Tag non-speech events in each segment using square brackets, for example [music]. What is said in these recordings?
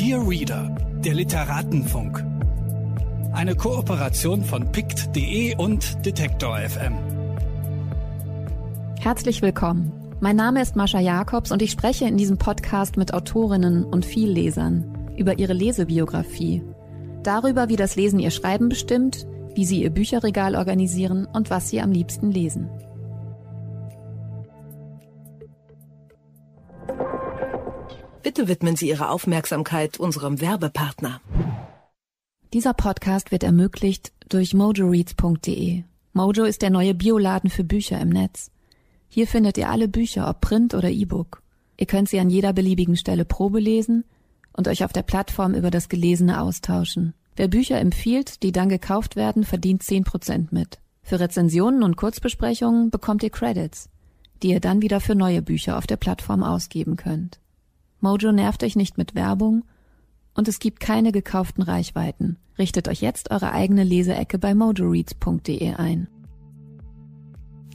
Dear Reader, der Literatenfunk. Eine Kooperation von pict.de und Detektor FM. Herzlich willkommen. Mein Name ist Mascha Jakobs und ich spreche in diesem Podcast mit Autorinnen und Viellesern über ihre Lesebiografie, darüber, wie das Lesen ihr Schreiben bestimmt, wie sie ihr Bücherregal organisieren und was sie am liebsten lesen. Bitte widmen Sie Ihre Aufmerksamkeit unserem Werbepartner. Dieser Podcast wird ermöglicht durch mojoreads.de. Mojo ist der neue Bioladen für Bücher im Netz. Hier findet ihr alle Bücher, ob Print oder E-Book. Ihr könnt sie an jeder beliebigen Stelle Probe lesen und euch auf der Plattform über das Gelesene austauschen. Wer Bücher empfiehlt, die dann gekauft werden, verdient 10% mit. Für Rezensionen und Kurzbesprechungen bekommt ihr Credits, die ihr dann wieder für neue Bücher auf der Plattform ausgeben könnt. Mojo nervt euch nicht mit Werbung und es gibt keine gekauften Reichweiten. Richtet euch jetzt eure eigene Leseecke bei mojoreads.de ein.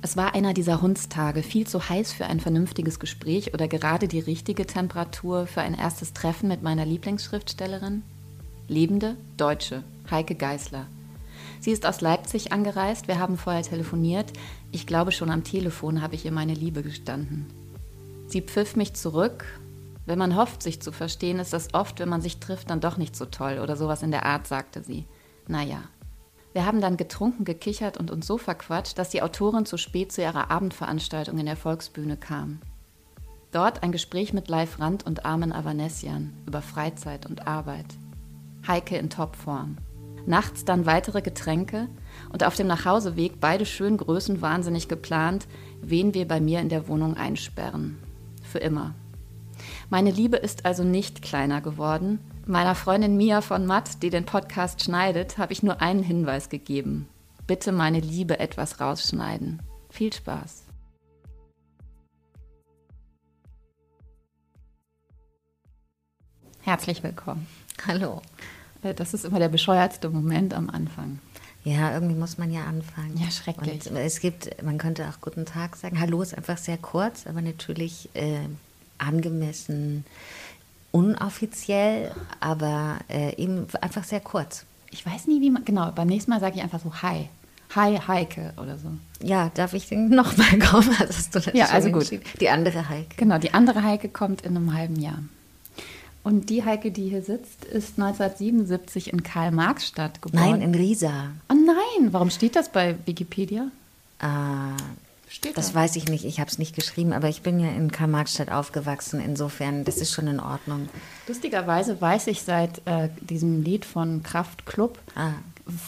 Es war einer dieser Hundstage, viel zu heiß für ein vernünftiges Gespräch oder gerade die richtige Temperatur für ein erstes Treffen mit meiner Lieblingsschriftstellerin? Lebende Deutsche, Heike Geißler. Sie ist aus Leipzig angereist, wir haben vorher telefoniert. Ich glaube, schon am Telefon habe ich ihr meine Liebe gestanden. Sie pfiff mich zurück wenn man hofft, sich zu verstehen, ist das oft, wenn man sich trifft, dann doch nicht so toll oder sowas in der Art, sagte sie. Naja. Wir haben dann getrunken, gekichert und uns so verquatscht, dass die Autorin zu spät zu ihrer Abendveranstaltung in der Volksbühne kam. Dort ein Gespräch mit Leif Rand und Armen Avanesian über Freizeit und Arbeit. Heike in Topform. Nachts dann weitere Getränke und auf dem Nachhauseweg beide schön größenwahnsinnig geplant, wen wir bei mir in der Wohnung einsperren. Für immer. Meine Liebe ist also nicht kleiner geworden. Meiner Freundin Mia von Matt, die den Podcast schneidet, habe ich nur einen Hinweis gegeben. Bitte meine Liebe etwas rausschneiden. Viel Spaß. Herzlich willkommen. Hallo. Äh, das ist immer der bescheuertste Moment am Anfang. Ja, irgendwie muss man ja anfangen. Ja, schrecklich. Und es gibt, man könnte auch guten Tag sagen. Hallo ist einfach sehr kurz, aber natürlich äh, angemessen, unoffiziell, aber äh, eben einfach sehr kurz. Ich weiß nie, wie man, genau, beim nächsten Mal sage ich einfach so Hi. Hi Heike oder so. Ja, darf ich den nochmal kommen? [laughs] Hast du das ja, also gut. Die andere Heike. Genau, die andere Heike kommt in einem halben Jahr. Und die Heike, die hier sitzt, ist 1977 in Karl-Marx-Stadt geboren. Nein, in Riesa. Oh nein, warum steht das bei Wikipedia? Äh, Steht das da. weiß ich nicht, ich habe es nicht geschrieben, aber ich bin ja in Karl-Marx-Stadt aufgewachsen, insofern, das ist schon in Ordnung. Lustigerweise weiß ich seit äh, diesem Lied von Kraft Club, ah.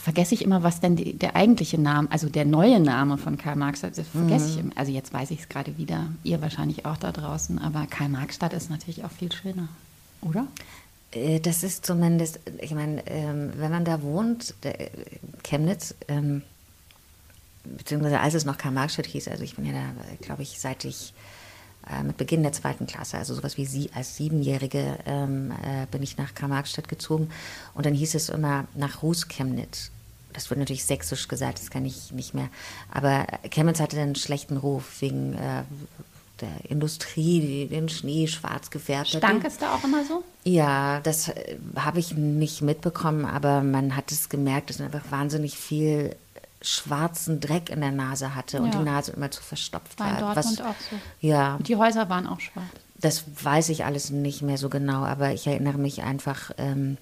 vergesse ich immer, was denn die, der eigentliche Name, also der neue Name von Karl-Marx-Stadt ist, vergesse mhm. ich immer. Also jetzt weiß ich es gerade wieder, ihr wahrscheinlich auch da draußen, aber Karl-Marx-Stadt ist natürlich auch viel schöner, oder? Äh, das ist zumindest, ich meine, ähm, wenn man da wohnt, der, Chemnitz, ähm, beziehungsweise als es noch Karl-Marx-Stadt hieß, also ich bin ja da, glaube ich, seit ich äh, mit Beginn der zweiten Klasse, also sowas wie Sie als Siebenjährige, ähm, äh, bin ich nach Karl-Marx-Stadt gezogen und dann hieß es immer nach Ruß-Chemnitz. Das wird natürlich sächsisch gesagt, das kann ich nicht mehr. Aber Chemnitz hatte einen schlechten Ruf wegen äh, der Industrie, die den Schnee schwarz gefärbt. Stank es da auch immer so? Ja, das äh, habe ich nicht mitbekommen, aber man hat es gemerkt, dass einfach wahnsinnig viel schwarzen Dreck in der Nase hatte und ja. die Nase immer zu verstopft war. war in Dortmund was, auch so. Ja. Und die Häuser waren auch schwarz. Das weiß ich alles nicht mehr so genau, aber ich erinnere mich einfach ähm,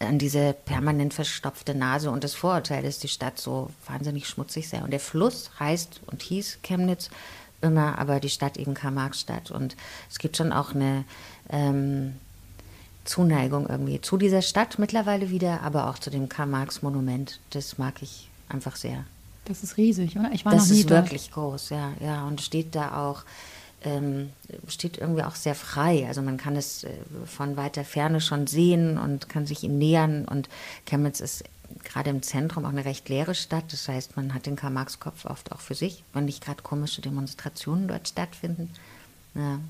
an diese permanent verstopfte Nase und das Vorurteil, dass die Stadt so wahnsinnig schmutzig sei. Und der Fluss heißt und hieß Chemnitz immer, aber die Stadt eben Karl-Marx-Stadt. Und es gibt schon auch eine ähm, Zuneigung irgendwie zu dieser Stadt mittlerweile wieder, aber auch zu dem Karl-Marx-Monument. Das mag ich einfach sehr. Das ist riesig, oder? Ich war das noch nie ist dort. wirklich groß, ja, ja. Und steht da auch, ähm, steht irgendwie auch sehr frei. Also man kann es äh, von weiter Ferne schon sehen und kann sich ihm nähern. Und Chemnitz ist gerade im Zentrum auch eine recht leere Stadt. Das heißt, man hat den Karl-Marx-Kopf oft auch für sich, wenn nicht gerade komische Demonstrationen dort stattfinden. Ja.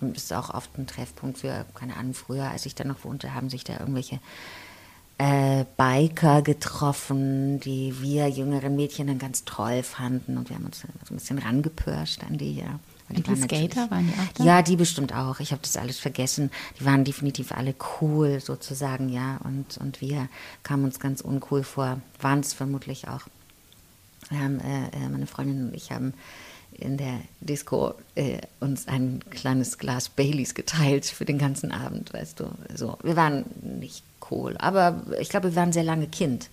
Und ist auch oft ein Treffpunkt für, keine Ahnung, früher, als ich da noch wohnte, haben sich da irgendwelche äh, Biker getroffen, die wir jüngeren Mädchen dann ganz toll fanden und wir haben uns so ein bisschen rangepirscht an die. Ja. Die waren Skater, waren die auch da? Ja, die bestimmt auch. Ich habe das alles vergessen. Die waren definitiv alle cool sozusagen, ja. Und, und wir kamen uns ganz uncool vor. Waren es vermutlich auch. Wir haben, äh, äh, meine Freundin und ich haben in der Disco äh, uns ein kleines Glas Baileys geteilt für den ganzen Abend, weißt du. So, wir waren nicht cool, aber ich glaube, wir waren sehr lange Kind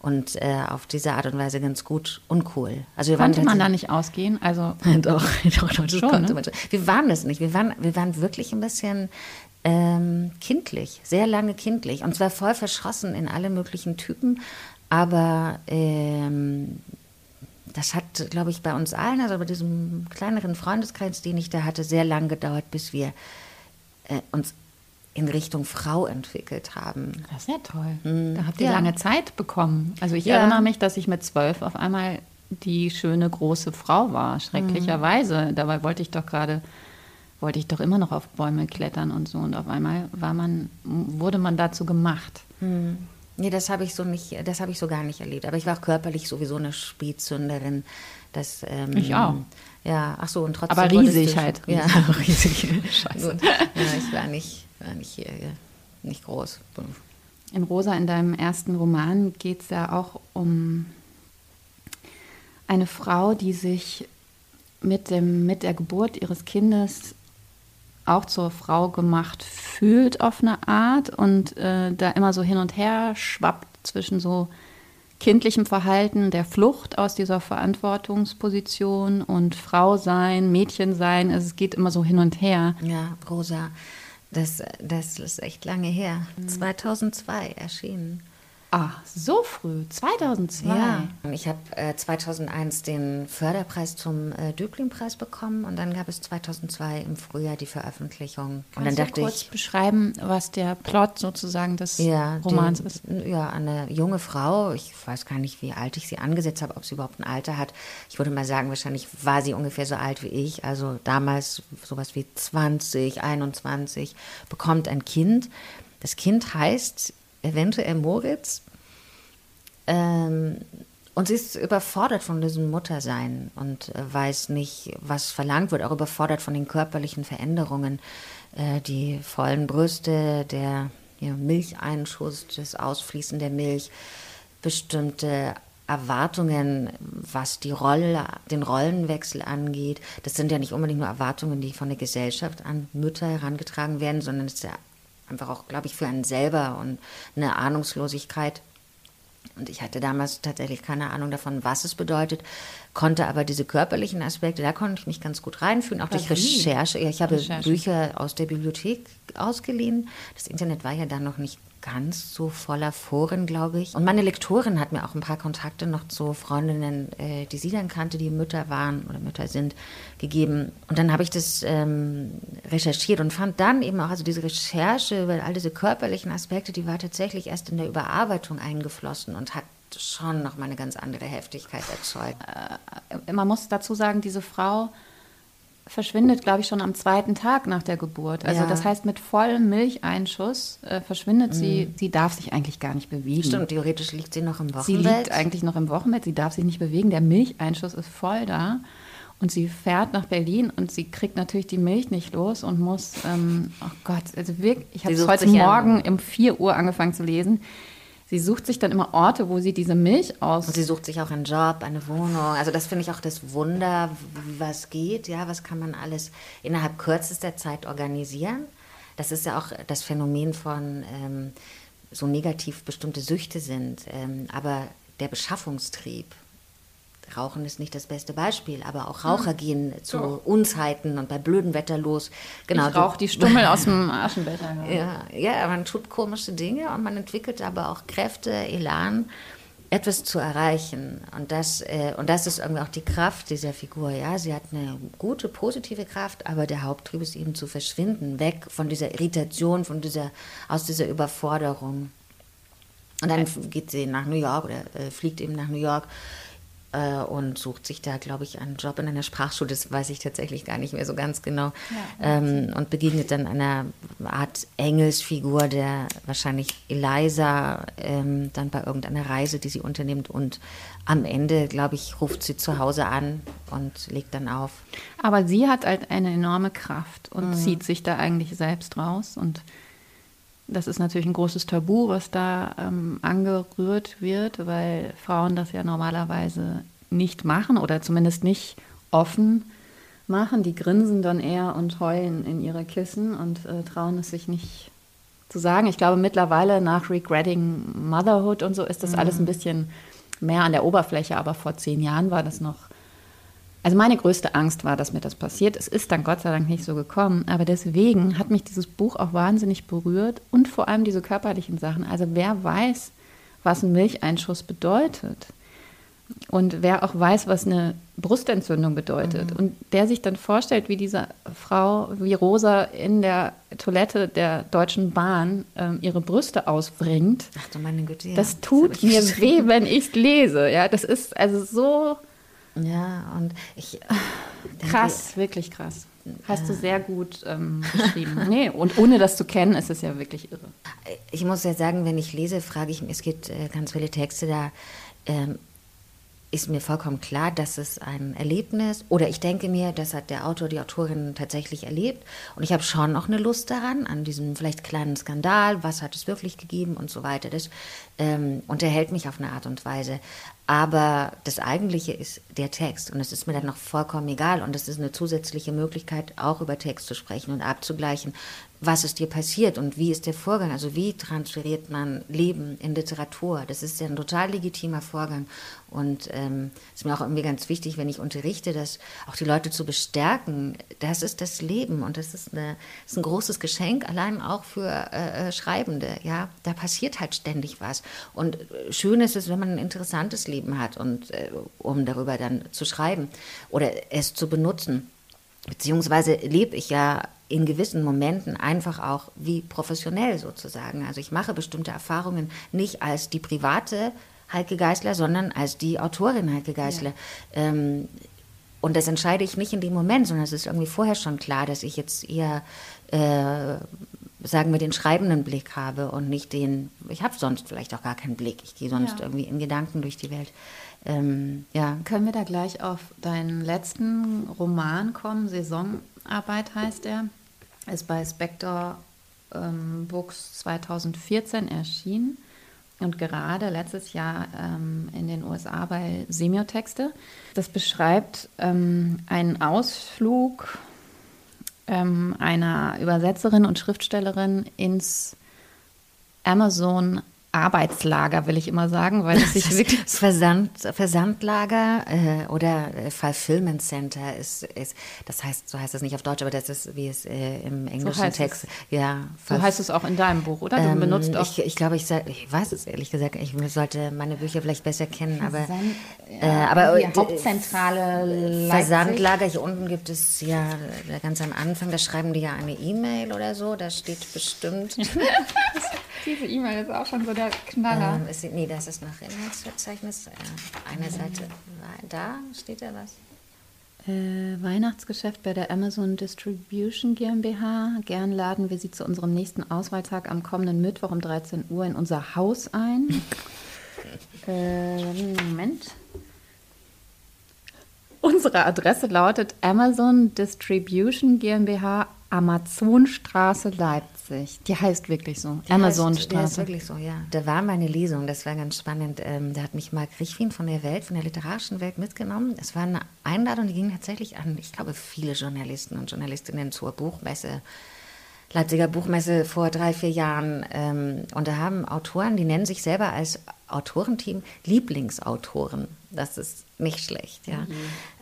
und äh, auf diese Art und Weise ganz gut uncool. Also wir Konnte waren man da nicht ausgehen? Also [laughs] doch, doch, doch, Schon, konnte ne? man schon. Wir waren das nicht. Wir waren, wir waren wirklich ein bisschen ähm, kindlich, sehr lange kindlich. Und zwar voll verschossen in alle möglichen Typen. Aber ähm, das hat, glaube ich, bei uns allen, also bei diesem kleineren Freundeskreis, den ich da hatte, sehr lang gedauert, bis wir äh, uns in Richtung Frau entwickelt haben. Das ist ja toll. Da habt ihr Ja. lange Zeit bekommen. Also ich Ja. erinnere mich, dass ich mit zwölf auf einmal die schöne große Frau war. Schrecklicherweise. Dabei wollte ich doch gerade, wollte ich doch immer noch auf Bäume klettern und so. Und auf einmal war man, wurde man dazu gemacht. Nee, das habe ich so nicht, das habe ich so gar nicht erlebt. Aber ich war auch körperlich sowieso eine Spätzünderin. Das, ähm, Ich auch. Ja, ach so, und trotzdem. Aber riesig halt. Ja, [laughs] riesig. Scheiße. Gut. Ja, ich war nicht, war nicht hier, ja, nicht groß. In Rosa, in deinem ersten Roman, geht es ja auch um eine Frau, die sich mit, dem, mit der Geburt ihres Kindes auch zur Frau gemacht fühlt auf eine Art und äh, da immer so hin und her schwappt zwischen so kindlichem Verhalten, der Flucht aus dieser Verantwortungsposition und Frau sein, Mädchen sein. Also es geht immer so hin und her. Ja, Rosa, das, das ist echt lange her. 2002 erschienen. Ah, so früh, 2002. Ja, ich habe äh, 2001 den Förderpreis zum äh, Döblin-Preis bekommen und dann gab es 2002 im Frühjahr die Veröffentlichung. und dann Kannst du dachte kurz ich, beschreiben, was der Plot sozusagen des ja, Romans die, ist? Ja, eine junge Frau, ich weiß gar nicht, wie alt ich sie angesetzt habe, ob sie überhaupt ein Alter hat. Ich würde mal sagen, wahrscheinlich war sie ungefähr so alt wie ich, also damals sowas wie 20, 21, bekommt ein Kind. Das Kind heißt eventuell Moritz. Ähm, und sie ist überfordert von diesem Muttersein und äh, weiß nicht, was verlangt wird, auch überfordert von den körperlichen Veränderungen, äh, die vollen Brüste, der ja, Milcheinschuss, das Ausfließen der Milch, bestimmte Erwartungen, was die Rolle, den Rollenwechsel angeht. Das sind ja nicht unbedingt nur Erwartungen, die von der Gesellschaft an Mütter herangetragen werden, sondern es ist ja einfach auch, glaube ich, für einen selber und eine Ahnungslosigkeit. Und ich hatte damals tatsächlich keine Ahnung davon, was es bedeutet, konnte aber diese körperlichen Aspekte, da konnte ich mich ganz gut reinfühlen, auch durch? Recherche. Ja, ich habe Recherche. Bücher aus der Bibliothek ausgeliehen. Das Internet war ja dann noch nicht ganz so voller Foren, glaube ich. Und meine Lektorin hat mir auch ein paar Kontakte noch zu Freundinnen, äh, die sie dann kannte, die Mütter waren oder Mütter sind, gegeben. Und dann habe ich das ähm, recherchiert und fand dann eben auch, also diese Recherche über all diese körperlichen Aspekte, die war tatsächlich erst in der Überarbeitung eingeflossen und hat schon noch mal eine ganz andere Heftigkeit erzeugt. Man muss dazu sagen, diese Frau verschwindet, glaube ich, schon am zweiten Tag nach der Geburt. Also Ja. Mhm. das heißt, mit vollem Milcheinschuss äh, verschwindet sie. Sie darf sich eigentlich gar nicht bewegen. Stimmt, theoretisch liegt sie noch im Sie Wochenbett. liegt eigentlich noch im Wochenbett, sie darf sich nicht bewegen, der Milcheinschuss ist voll da. Und sie fährt nach Berlin und sie kriegt natürlich die Milch nicht los und muss, ähm, oh Gott, also wirklich, ich habe Sie es heute Morgen um 4 Uhr angefangen zu lesen. Sie sucht sich dann immer Orte, wo sie diese Milch aus. Und sie sucht sich auch einen Job, eine Wohnung. Also das finde ich auch das Wunder, was geht, ja, was kann man alles innerhalb kürzester Zeit organisieren. Das ist ja auch das Phänomen von ähm, so negativ bestimmte Süchte sind. Ähm, aber der Beschaffungstrieb, Rauchen ist nicht das beste Beispiel, aber auch Raucher gehen zu Unzeiten und bei blödem Wetter los. Genau, ich rauche die Stummel aus dem [laughs] Aschenbecher. ja, ja, man tut komische Dinge und man entwickelt aber auch Kräfte, Elan, etwas zu erreichen. Und das, äh, und das ist irgendwie auch die Kraft dieser Figur. Ja, sie hat eine gute, positive Kraft, aber der Haupttrieb ist eben zu verschwinden, weg von dieser Irritation, von dieser, aus dieser Überforderung. Und dann geht sie nach New York oder äh, fliegt eben nach New York äh, und sucht sich da, glaube ich, einen Job in einer Sprachschule, das weiß ich tatsächlich gar nicht mehr so ganz genau, ja, ähm, und begegnet dann einer Art Engelsfigur, der wahrscheinlich Eliza ähm, dann bei irgendeiner Reise, die sie unternimmt und am Ende, glaube ich, ruft sie zu Hause an und legt dann auf. Aber sie hat halt eine enorme Kraft und mhm. zieht sich da eigentlich selbst raus und das ist natürlich ein großes Tabu, was da ähm, angerührt wird, weil Frauen das ja normalerweise nicht machen oder zumindest nicht offen machen. Die grinsen dann eher und heulen in ihre Kissen und äh, trauen es sich nicht zu sagen. Ich glaube, mittlerweile nach Regretting Motherhood und so ist das mhm. alles ein bisschen mehr an der Oberfläche, aber vor zehn Jahren war das noch also meine größte Angst war, dass mir das passiert. Es ist dann Gott sei Dank nicht so gekommen. Aber deswegen hat mich dieses Buch auch wahnsinnig berührt und vor allem diese körperlichen Sachen. Also wer weiß, was ein Milcheinschuss bedeutet und wer auch weiß, was eine Brustentzündung bedeutet mhm. und der sich dann vorstellt, wie diese Frau, wie Rosa in der Toilette der Deutschen Bahn ähm, ihre Brüste ausbringt. Ach du meine Güte, ja. Das tut das mir weh, wenn ich lese. Ja, das ist also so ja, und ich. Krass, wirklich krass. Hast ja. du sehr gut ähm, beschrieben. [laughs] nee, und ohne das zu kennen, ist es ja wirklich irre. Ich muss ja sagen, wenn ich lese, frage ich mich, es gibt äh, ganz viele Texte, da ähm, ist mir vollkommen klar, dass es ein Erlebnis oder ich denke mir, das hat der Autor, die Autorin tatsächlich erlebt und ich habe schon noch eine Lust daran, an diesem vielleicht kleinen Skandal, was hat es wirklich gegeben und so weiter. Das ähm, unterhält mich auf eine Art und Weise. Aber das Eigentliche ist der Text. Und es ist mir dann noch vollkommen egal. Und es ist eine zusätzliche Möglichkeit, auch über Text zu sprechen und abzugleichen, was ist dir passiert und wie ist der Vorgang? Also wie transferiert man Leben in Literatur? Das ist ja ein total legitimer Vorgang. Und ähm, ist mir auch irgendwie ganz wichtig, wenn ich unterrichte, dass auch die Leute zu bestärken, das ist das Leben und das ist, eine, ist ein großes Geschenk, allein auch für äh, äh Schreibende. Ja, da passiert halt ständig was. Und äh, schön ist es, wenn man ein interessantes Leben hat und äh, um darüber dann zu schreiben oder es zu benutzen. Beziehungsweise lebe ich ja in gewissen Momenten einfach auch wie professionell sozusagen. Also ich mache bestimmte Erfahrungen nicht als die private Heike Geisler, sondern als die Autorin Heike Geisler. Ja. Ähm, und das entscheide ich nicht in dem Moment, sondern es ist irgendwie vorher schon klar, dass ich jetzt eher, äh, sagen wir, den schreibenden Blick habe und nicht den, ich habe sonst vielleicht auch gar keinen Blick. Ich gehe sonst ja. irgendwie in Gedanken durch die Welt. Ähm, ja. Können wir da gleich auf deinen letzten Roman kommen? Saisonarbeit heißt er ist bei Spector ähm, Books 2014 erschienen und gerade letztes Jahr ähm, in den USA bei Semiotexte. Das beschreibt ähm, einen Ausflug ähm, einer Übersetzerin und Schriftstellerin ins Amazon Arbeitslager, will ich immer sagen, weil es sich wirklich. Das Versand, Versandlager äh, oder äh, Fulfillment Center ist, ist, das heißt, so heißt es nicht auf Deutsch, aber das ist, wie es äh, im englischen so Text, es. ja. So heißt es auch in deinem Buch, oder? Du ähm, benutzt auch. Ich, ich glaube, ich, ich weiß es ehrlich gesagt, ich sollte meine Bücher vielleicht besser kennen, aber. Versand, äh, ja, aber die Hauptzentrale Leipzig. Versandlager, hier unten gibt es ja ganz am Anfang, da schreiben die ja eine E-Mail oder so, da steht bestimmt. [laughs] [laughs] Diese E-Mail ist auch schon so der Knaller. Ähm, ist, nee, das ist noch Inhaltsverzeichnis. Äh, eine Seite. Da steht da was. Äh, Weihnachtsgeschäft bei der Amazon Distribution GmbH. Gern laden wir Sie zu unserem nächsten Auswahltag am kommenden Mittwoch um 13 Uhr in unser Haus ein. [laughs] äh, Moment. Unsere Adresse lautet Amazon Distribution GmbH Amazonstraße Leipzig. Die heißt wirklich so. Die Amazonstraße. Die heißt wirklich so, ja. Da war meine Lesung, das war ganz spannend. Ähm, da hat mich Marc Richwin von der Welt, von der literarischen Welt mitgenommen. Es war eine Einladung, die ging tatsächlich an, ich glaube, viele Journalisten und Journalistinnen zur Buchmesse. Leipziger Buchmesse vor drei, vier Jahren. Ähm, und da haben Autoren, die nennen sich selber als Autorenteam Lieblingsautoren. Das ist nicht schlecht, ja. Mhm.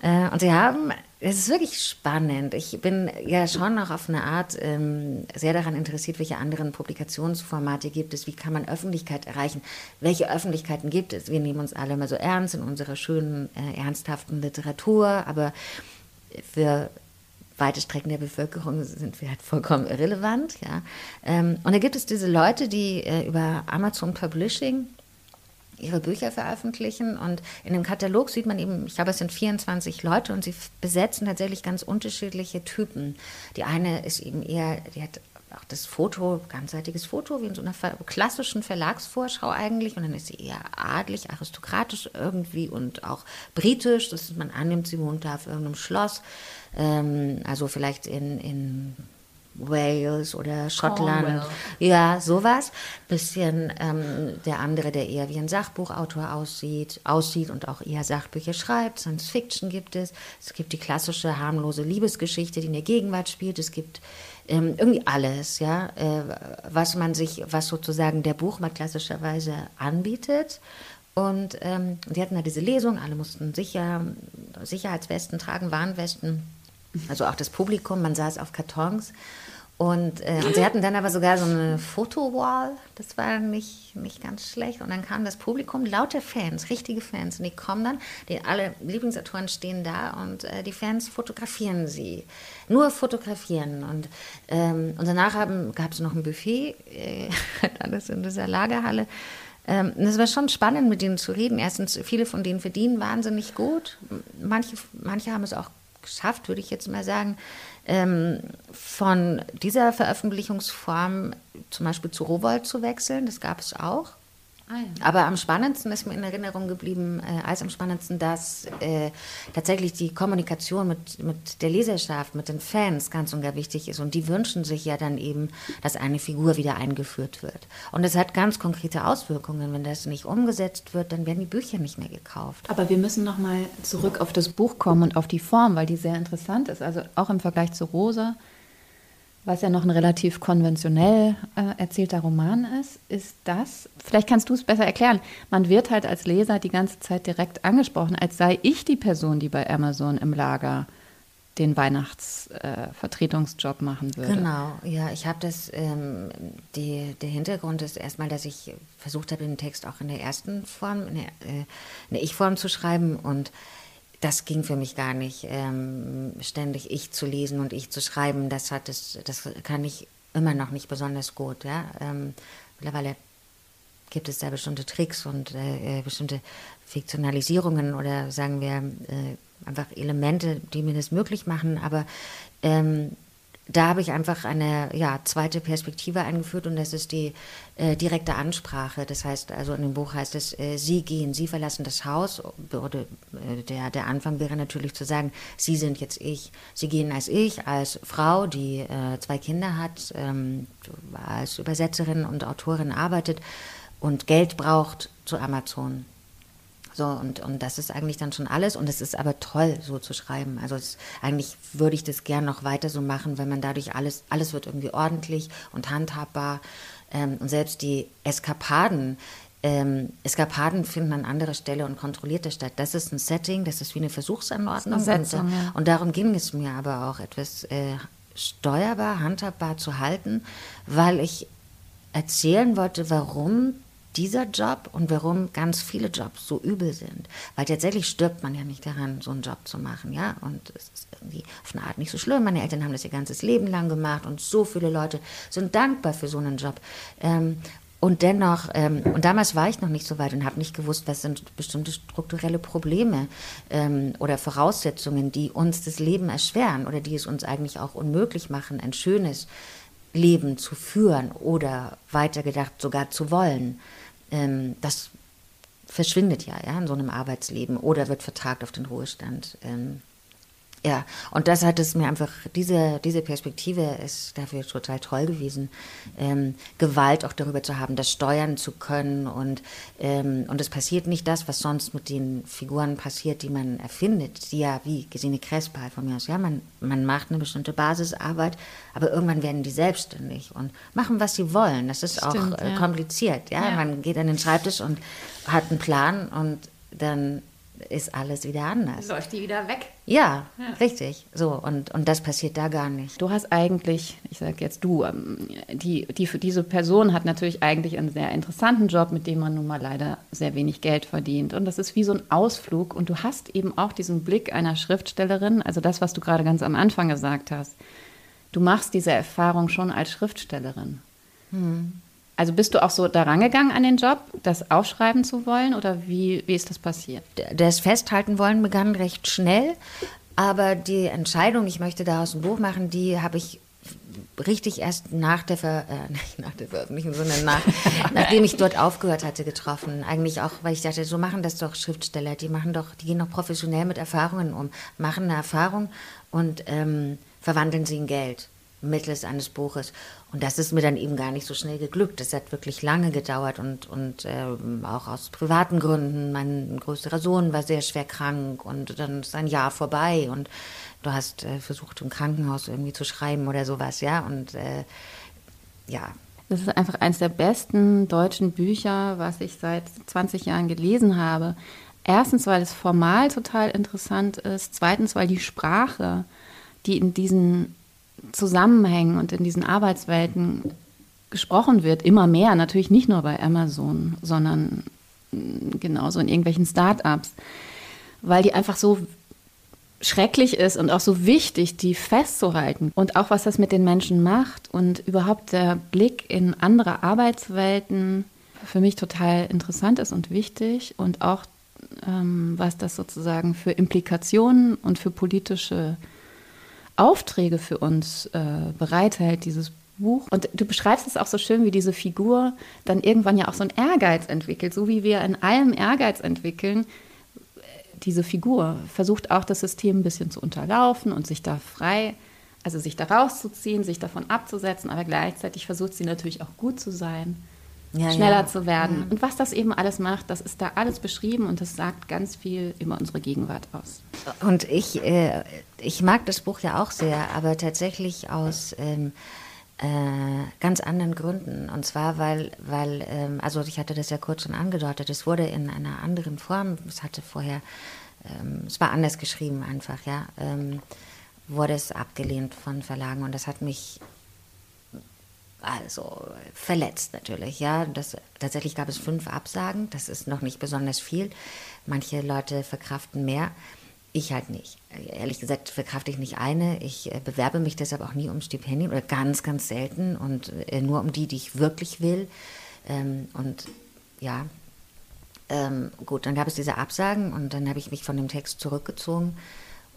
Äh, und sie haben, es ist wirklich spannend. Ich bin ja schon noch auf eine Art ähm, sehr daran interessiert, welche anderen Publikationsformate gibt es, wie kann man Öffentlichkeit erreichen, welche Öffentlichkeiten gibt es. Wir nehmen uns alle immer so ernst in unserer schönen, äh, ernsthaften Literatur, aber für weite Strecken der Bevölkerung sind wir halt vollkommen irrelevant. Ja. Ähm, und da gibt es diese Leute, die äh, über Amazon Publishing ihre Bücher veröffentlichen. Und in dem Katalog sieht man eben, ich glaube, es sind 24 Leute und sie besetzen tatsächlich ganz unterschiedliche Typen. Die eine ist eben eher, die hat auch das Foto, ganzseitiges Foto, wie in so einer klassischen Verlagsvorschau eigentlich. Und dann ist sie eher adlig, aristokratisch irgendwie und auch britisch. Das ist, man annimmt, sie wohnt da auf irgendeinem Schloss. Ähm, also vielleicht in, in Wales oder Schottland. Cornwall. Ja, sowas. Bisschen ähm, der andere, der eher wie ein Sachbuchautor aussieht, aussieht und auch eher Sachbücher schreibt. Science Fiction gibt es. Es gibt die klassische harmlose Liebesgeschichte, die in der Gegenwart spielt. Es gibt ähm, irgendwie alles, ja, äh, was man sich, was sozusagen der Buchmarkt klassischerweise anbietet. Und ähm, die hatten da diese Lesung, alle mussten sicher, Sicherheitswesten tragen, Warnwesten, also auch das Publikum, man saß auf Kartons. Und, äh, und sie hatten dann aber sogar so eine Fotowall, das war nicht, nicht ganz schlecht. Und dann kam das Publikum, lauter Fans, richtige Fans. Und die kommen dann, die, alle Lieblingsautoren stehen da und äh, die Fans fotografieren sie. Nur fotografieren. Und, ähm, und danach gab es noch ein Buffet, äh, [laughs] alles in dieser Lagerhalle. Ähm, es war schon spannend, mit denen zu reden. Erstens, viele von denen verdienen wahnsinnig gut. Manche, manche haben es auch geschafft, würde ich jetzt mal sagen, ähm, von dieser Veröffentlichungsform zum Beispiel zu Rowold zu wechseln. Das gab es auch. Ah, ja. Aber am spannendsten ist mir in Erinnerung geblieben, äh, als am spannendsten, dass äh, tatsächlich die Kommunikation mit, mit der Leserschaft, mit den Fans ganz und gar wichtig ist. Und die wünschen sich ja dann eben, dass eine Figur wieder eingeführt wird. Und es hat ganz konkrete Auswirkungen. Wenn das nicht umgesetzt wird, dann werden die Bücher nicht mehr gekauft. Aber wir müssen nochmal zurück auf das Buch kommen und auf die Form, weil die sehr interessant ist. Also auch im Vergleich zu Rosa was ja noch ein relativ konventionell äh, erzählter Roman ist, ist das, vielleicht kannst du es besser erklären, man wird halt als Leser die ganze Zeit direkt angesprochen, als sei ich die Person, die bei Amazon im Lager den Weihnachtsvertretungsjob äh, machen würde. Genau, ja, ich habe das, ähm, die, der Hintergrund ist erstmal, dass ich versucht habe, den Text auch in der ersten Form, in der, äh, der Ich-Form zu schreiben und das ging für mich gar nicht, ähm, ständig ich zu lesen und ich zu schreiben. Das hat es, das kann ich immer noch nicht besonders gut. Ja? Ähm, mittlerweile gibt es da bestimmte Tricks und äh, äh bestimmte Fiktionalisierungen oder sagen wir äh, einfach Elemente, die mir das möglich machen. Aber ähm, da habe ich einfach eine ja, zweite Perspektive eingeführt und das ist die äh, direkte Ansprache. Das heißt, also in dem Buch heißt es, äh, Sie gehen, Sie verlassen das Haus. Oder, äh, der, der Anfang wäre natürlich zu sagen, Sie sind jetzt ich. Sie gehen als ich, als Frau, die äh, zwei Kinder hat, ähm, als Übersetzerin und Autorin arbeitet und Geld braucht zu Amazon. So, und, und das ist eigentlich dann schon alles. Und es ist aber toll, so zu schreiben. Also es, eigentlich würde ich das gern noch weiter so machen, wenn man dadurch alles, alles wird irgendwie ordentlich und handhabbar. Ähm, und selbst die Eskapaden, ähm, Eskapaden finden an anderer Stelle und kontrollierter statt. Das ist ein Setting, das ist wie eine Versuchsanordnung. Eine Setzung, und, ja. und, darum ging es mir aber auch, etwas äh, steuerbar, handhabbar zu halten, weil ich erzählen wollte, warum dieser Job und warum ganz viele Jobs so übel sind. Weil tatsächlich stirbt man ja nicht daran, so einen Job zu machen, ja. Und es ist irgendwie auf eine Art nicht so schlimm. Meine Eltern haben das ihr ganzes Leben lang gemacht und so viele Leute sind dankbar für so einen Job. Ähm, und dennoch, ähm, und damals war ich noch nicht so weit und habe nicht gewusst, was sind bestimmte strukturelle Probleme ähm, oder Voraussetzungen, die uns das Leben erschweren oder die es uns eigentlich auch unmöglich machen, ein schönes Leben zu führen oder weitergedacht sogar zu wollen ähm, das verschwindet ja, ja in so einem Arbeitsleben oder wird vertagt auf den Ruhestand. Ähm, ja, und das hat es mir einfach, diese, diese Perspektive ist dafür total toll gewesen, ähm, Gewalt auch darüber zu haben, das steuern zu können und, ähm, und es passiert nicht das, was sonst mit den Figuren passiert, die man erfindet, die ja wie Gesine Crespa von mir aus, ja, man, man macht eine bestimmte Basisarbeit, aber irgendwann werden die selbstständig und machen, was sie wollen. Das ist Stimmt, auch äh, ja. kompliziert, ja? ja, man geht an den Schreibtisch und hat einen Plan und dann ist alles wieder anders. Läuft die wieder weg. Ja, ja, richtig. So, und, und das passiert da gar nicht. Du hast eigentlich, ich sage jetzt du, ähm, die, die, diese Person hat natürlich eigentlich einen sehr interessanten Job, mit dem man nun mal leider sehr wenig Geld verdient. Und das ist wie so ein Ausflug. Und du hast eben auch diesen Blick einer Schriftstellerin, also das, was du gerade ganz am Anfang gesagt hast. Du machst diese Erfahrung schon als Schriftstellerin. Hm. Also bist du auch so da rangegangen an den Job, das aufschreiben zu wollen oder wie, wie ist das passiert? Das Festhalten wollen begann recht schnell, aber die Entscheidung, ich möchte daraus ein Buch machen, die habe ich richtig erst nach der, Ver äh, [laughs] nicht nach der Veröffentlichung, sondern nach, [laughs] nachdem ich dort aufgehört hatte, getroffen. Eigentlich auch, weil ich dachte, so machen das doch Schriftsteller, die machen doch, die gehen doch professionell mit Erfahrungen um, machen eine Erfahrung und ähm, verwandeln sie in Geld mittels eines Buches. Und das ist mir dann eben gar nicht so schnell geglückt. Das hat wirklich lange gedauert und, und ähm, auch aus privaten Gründen. Mein größerer Sohn war sehr schwer krank und dann ist ein Jahr vorbei und du hast äh, versucht, im Krankenhaus irgendwie zu schreiben oder sowas, ja. Und äh, ja. Das ist einfach eines der besten deutschen Bücher, was ich seit 20 Jahren gelesen habe. Erstens, weil es formal total interessant ist. Zweitens, weil die Sprache, die in diesen Zusammenhängen und in diesen Arbeitswelten gesprochen wird, immer mehr, natürlich nicht nur bei Amazon, sondern mm, genauso in irgendwelchen Start-ups, weil die einfach so schrecklich ist und auch so wichtig, die festzuhalten. Und auch was das mit den Menschen macht und überhaupt der Blick in andere Arbeitswelten für mich total interessant ist und wichtig und auch ähm, was das sozusagen für Implikationen und für politische Aufträge für uns äh, bereithält, dieses Buch. Und du beschreibst es auch so schön, wie diese Figur dann irgendwann ja auch so einen Ehrgeiz entwickelt, so wie wir in allem Ehrgeiz entwickeln. Diese Figur versucht auch das System ein bisschen zu unterlaufen und sich da frei, also sich da rauszuziehen, sich davon abzusetzen, aber gleichzeitig versucht sie natürlich auch gut zu sein ja, schneller ja. zu werden. Mhm. Und was das eben alles macht, das ist da alles beschrieben und das sagt ganz viel über unsere Gegenwart aus. Und ich, äh, ich mag das Buch ja auch sehr, aber tatsächlich aus ähm, äh, ganz anderen Gründen. Und zwar, weil, weil ähm, also ich hatte das ja kurz schon angedeutet, es wurde in einer anderen Form, es hatte vorher, ähm, es war anders geschrieben einfach, ja, ähm, wurde es abgelehnt von Verlagen und das hat mich also verletzt natürlich, ja. Das, tatsächlich gab es fünf Absagen, das ist noch nicht besonders viel. Manche Leute verkraften mehr, ich halt nicht. Ehrlich gesagt verkrafte ich nicht eine. Ich äh, bewerbe mich deshalb auch nie um Stipendien oder ganz, ganz selten und äh, nur um die, die ich wirklich will. Ähm, und ja, ähm, gut, dann gab es diese Absagen und dann habe ich mich von dem Text zurückgezogen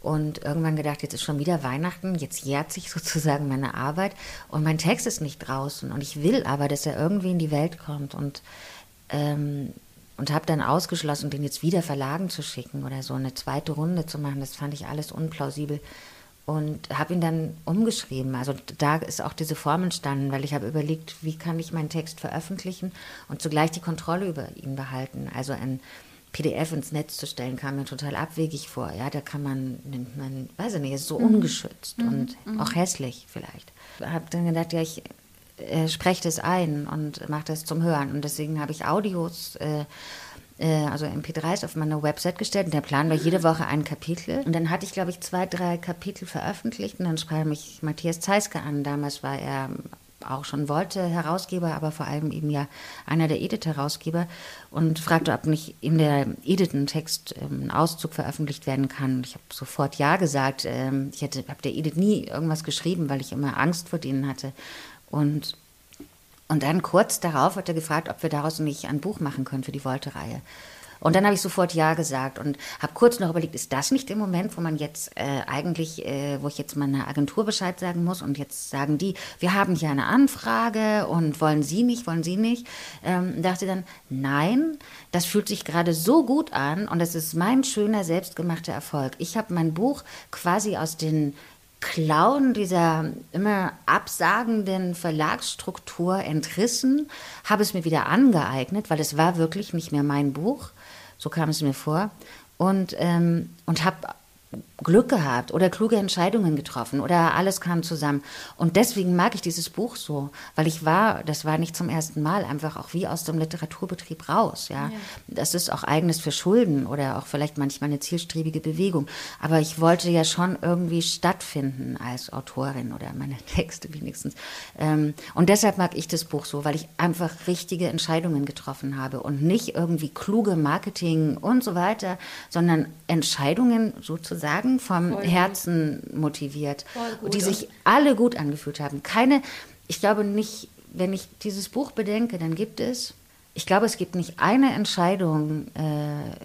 und irgendwann gedacht, jetzt ist schon wieder Weihnachten, jetzt jährt sich [laughs] sozusagen meine Arbeit und mein Text ist nicht draußen und ich will aber, dass er irgendwie in die Welt kommt und, ähm, und habe dann ausgeschlossen, den jetzt wieder Verlagen zu schicken oder so eine zweite Runde zu machen. Das fand ich alles unplausibel und habe ihn dann umgeschrieben. Also da ist auch diese Form entstanden, weil ich habe überlegt, wie kann ich meinen Text veröffentlichen und zugleich die Kontrolle über ihn behalten. Also ein PDF ins Netz zu stellen, kam mir total abwegig vor. Ja, da kann man, nimmt man, weiß ich nicht, ist so mhm. ungeschützt mhm. und mhm. auch hässlich vielleicht. Habe dann gedacht, ja, ich äh, spreche das ein und mache das zum Hören. Und deswegen habe ich Audios, äh, äh, also MP3s auf meine Website gestellt. Und der Plan war jede Woche ein Kapitel. Und dann hatte ich, glaube ich, zwei, drei Kapitel veröffentlicht. Und dann sprach mich Matthias Zeiske an. Damals war er auch schon wollte, Herausgeber, aber vor allem eben ja einer der Edit-Herausgeber und fragte, ob nicht in der Edit ein Text, ähm, ein Auszug veröffentlicht werden kann. Ich habe sofort Ja gesagt. Ähm, ich habe der Edit nie irgendwas geschrieben, weil ich immer Angst vor denen hatte. Und, und dann kurz darauf hat er gefragt, ob wir daraus nicht ein Buch machen können für die Volte-Reihe. Und dann habe ich sofort Ja gesagt und habe kurz noch überlegt, ist das nicht der Moment, wo man jetzt äh, eigentlich, äh, wo ich jetzt meiner Agentur Bescheid sagen muss und jetzt sagen die, wir haben hier eine Anfrage und wollen Sie nicht, wollen Sie nicht? Ähm, dachte dann, nein, das fühlt sich gerade so gut an und das ist mein schöner, selbstgemachter Erfolg. Ich habe mein Buch quasi aus den Klauen dieser immer absagenden Verlagsstruktur entrissen, habe es mir wieder angeeignet, weil es war wirklich nicht mehr mein Buch. So kam es mir vor. Und, ähm, und habe Glück gehabt oder kluge Entscheidungen getroffen oder alles kam zusammen. Und deswegen mag ich dieses Buch so, weil ich war, das war nicht zum ersten Mal, einfach auch wie aus dem Literaturbetrieb raus. Ja, ja. das ist auch eigenes Verschulden oder auch vielleicht manchmal eine zielstrebige Bewegung. Aber ich wollte ja schon irgendwie stattfinden als Autorin oder meine [laughs] Texte wenigstens. Ähm, und deshalb mag ich das Buch so, weil ich einfach richtige Entscheidungen getroffen habe und nicht irgendwie kluge Marketing und so weiter, sondern Entscheidungen sozusagen Gedanken vom Voll Herzen gut. motiviert, gut, die sich alle gut angefühlt haben. Keine, ich glaube nicht wenn ich dieses Buch bedenke, dann gibt es, ich glaube, es gibt nicht eine Entscheidung, äh,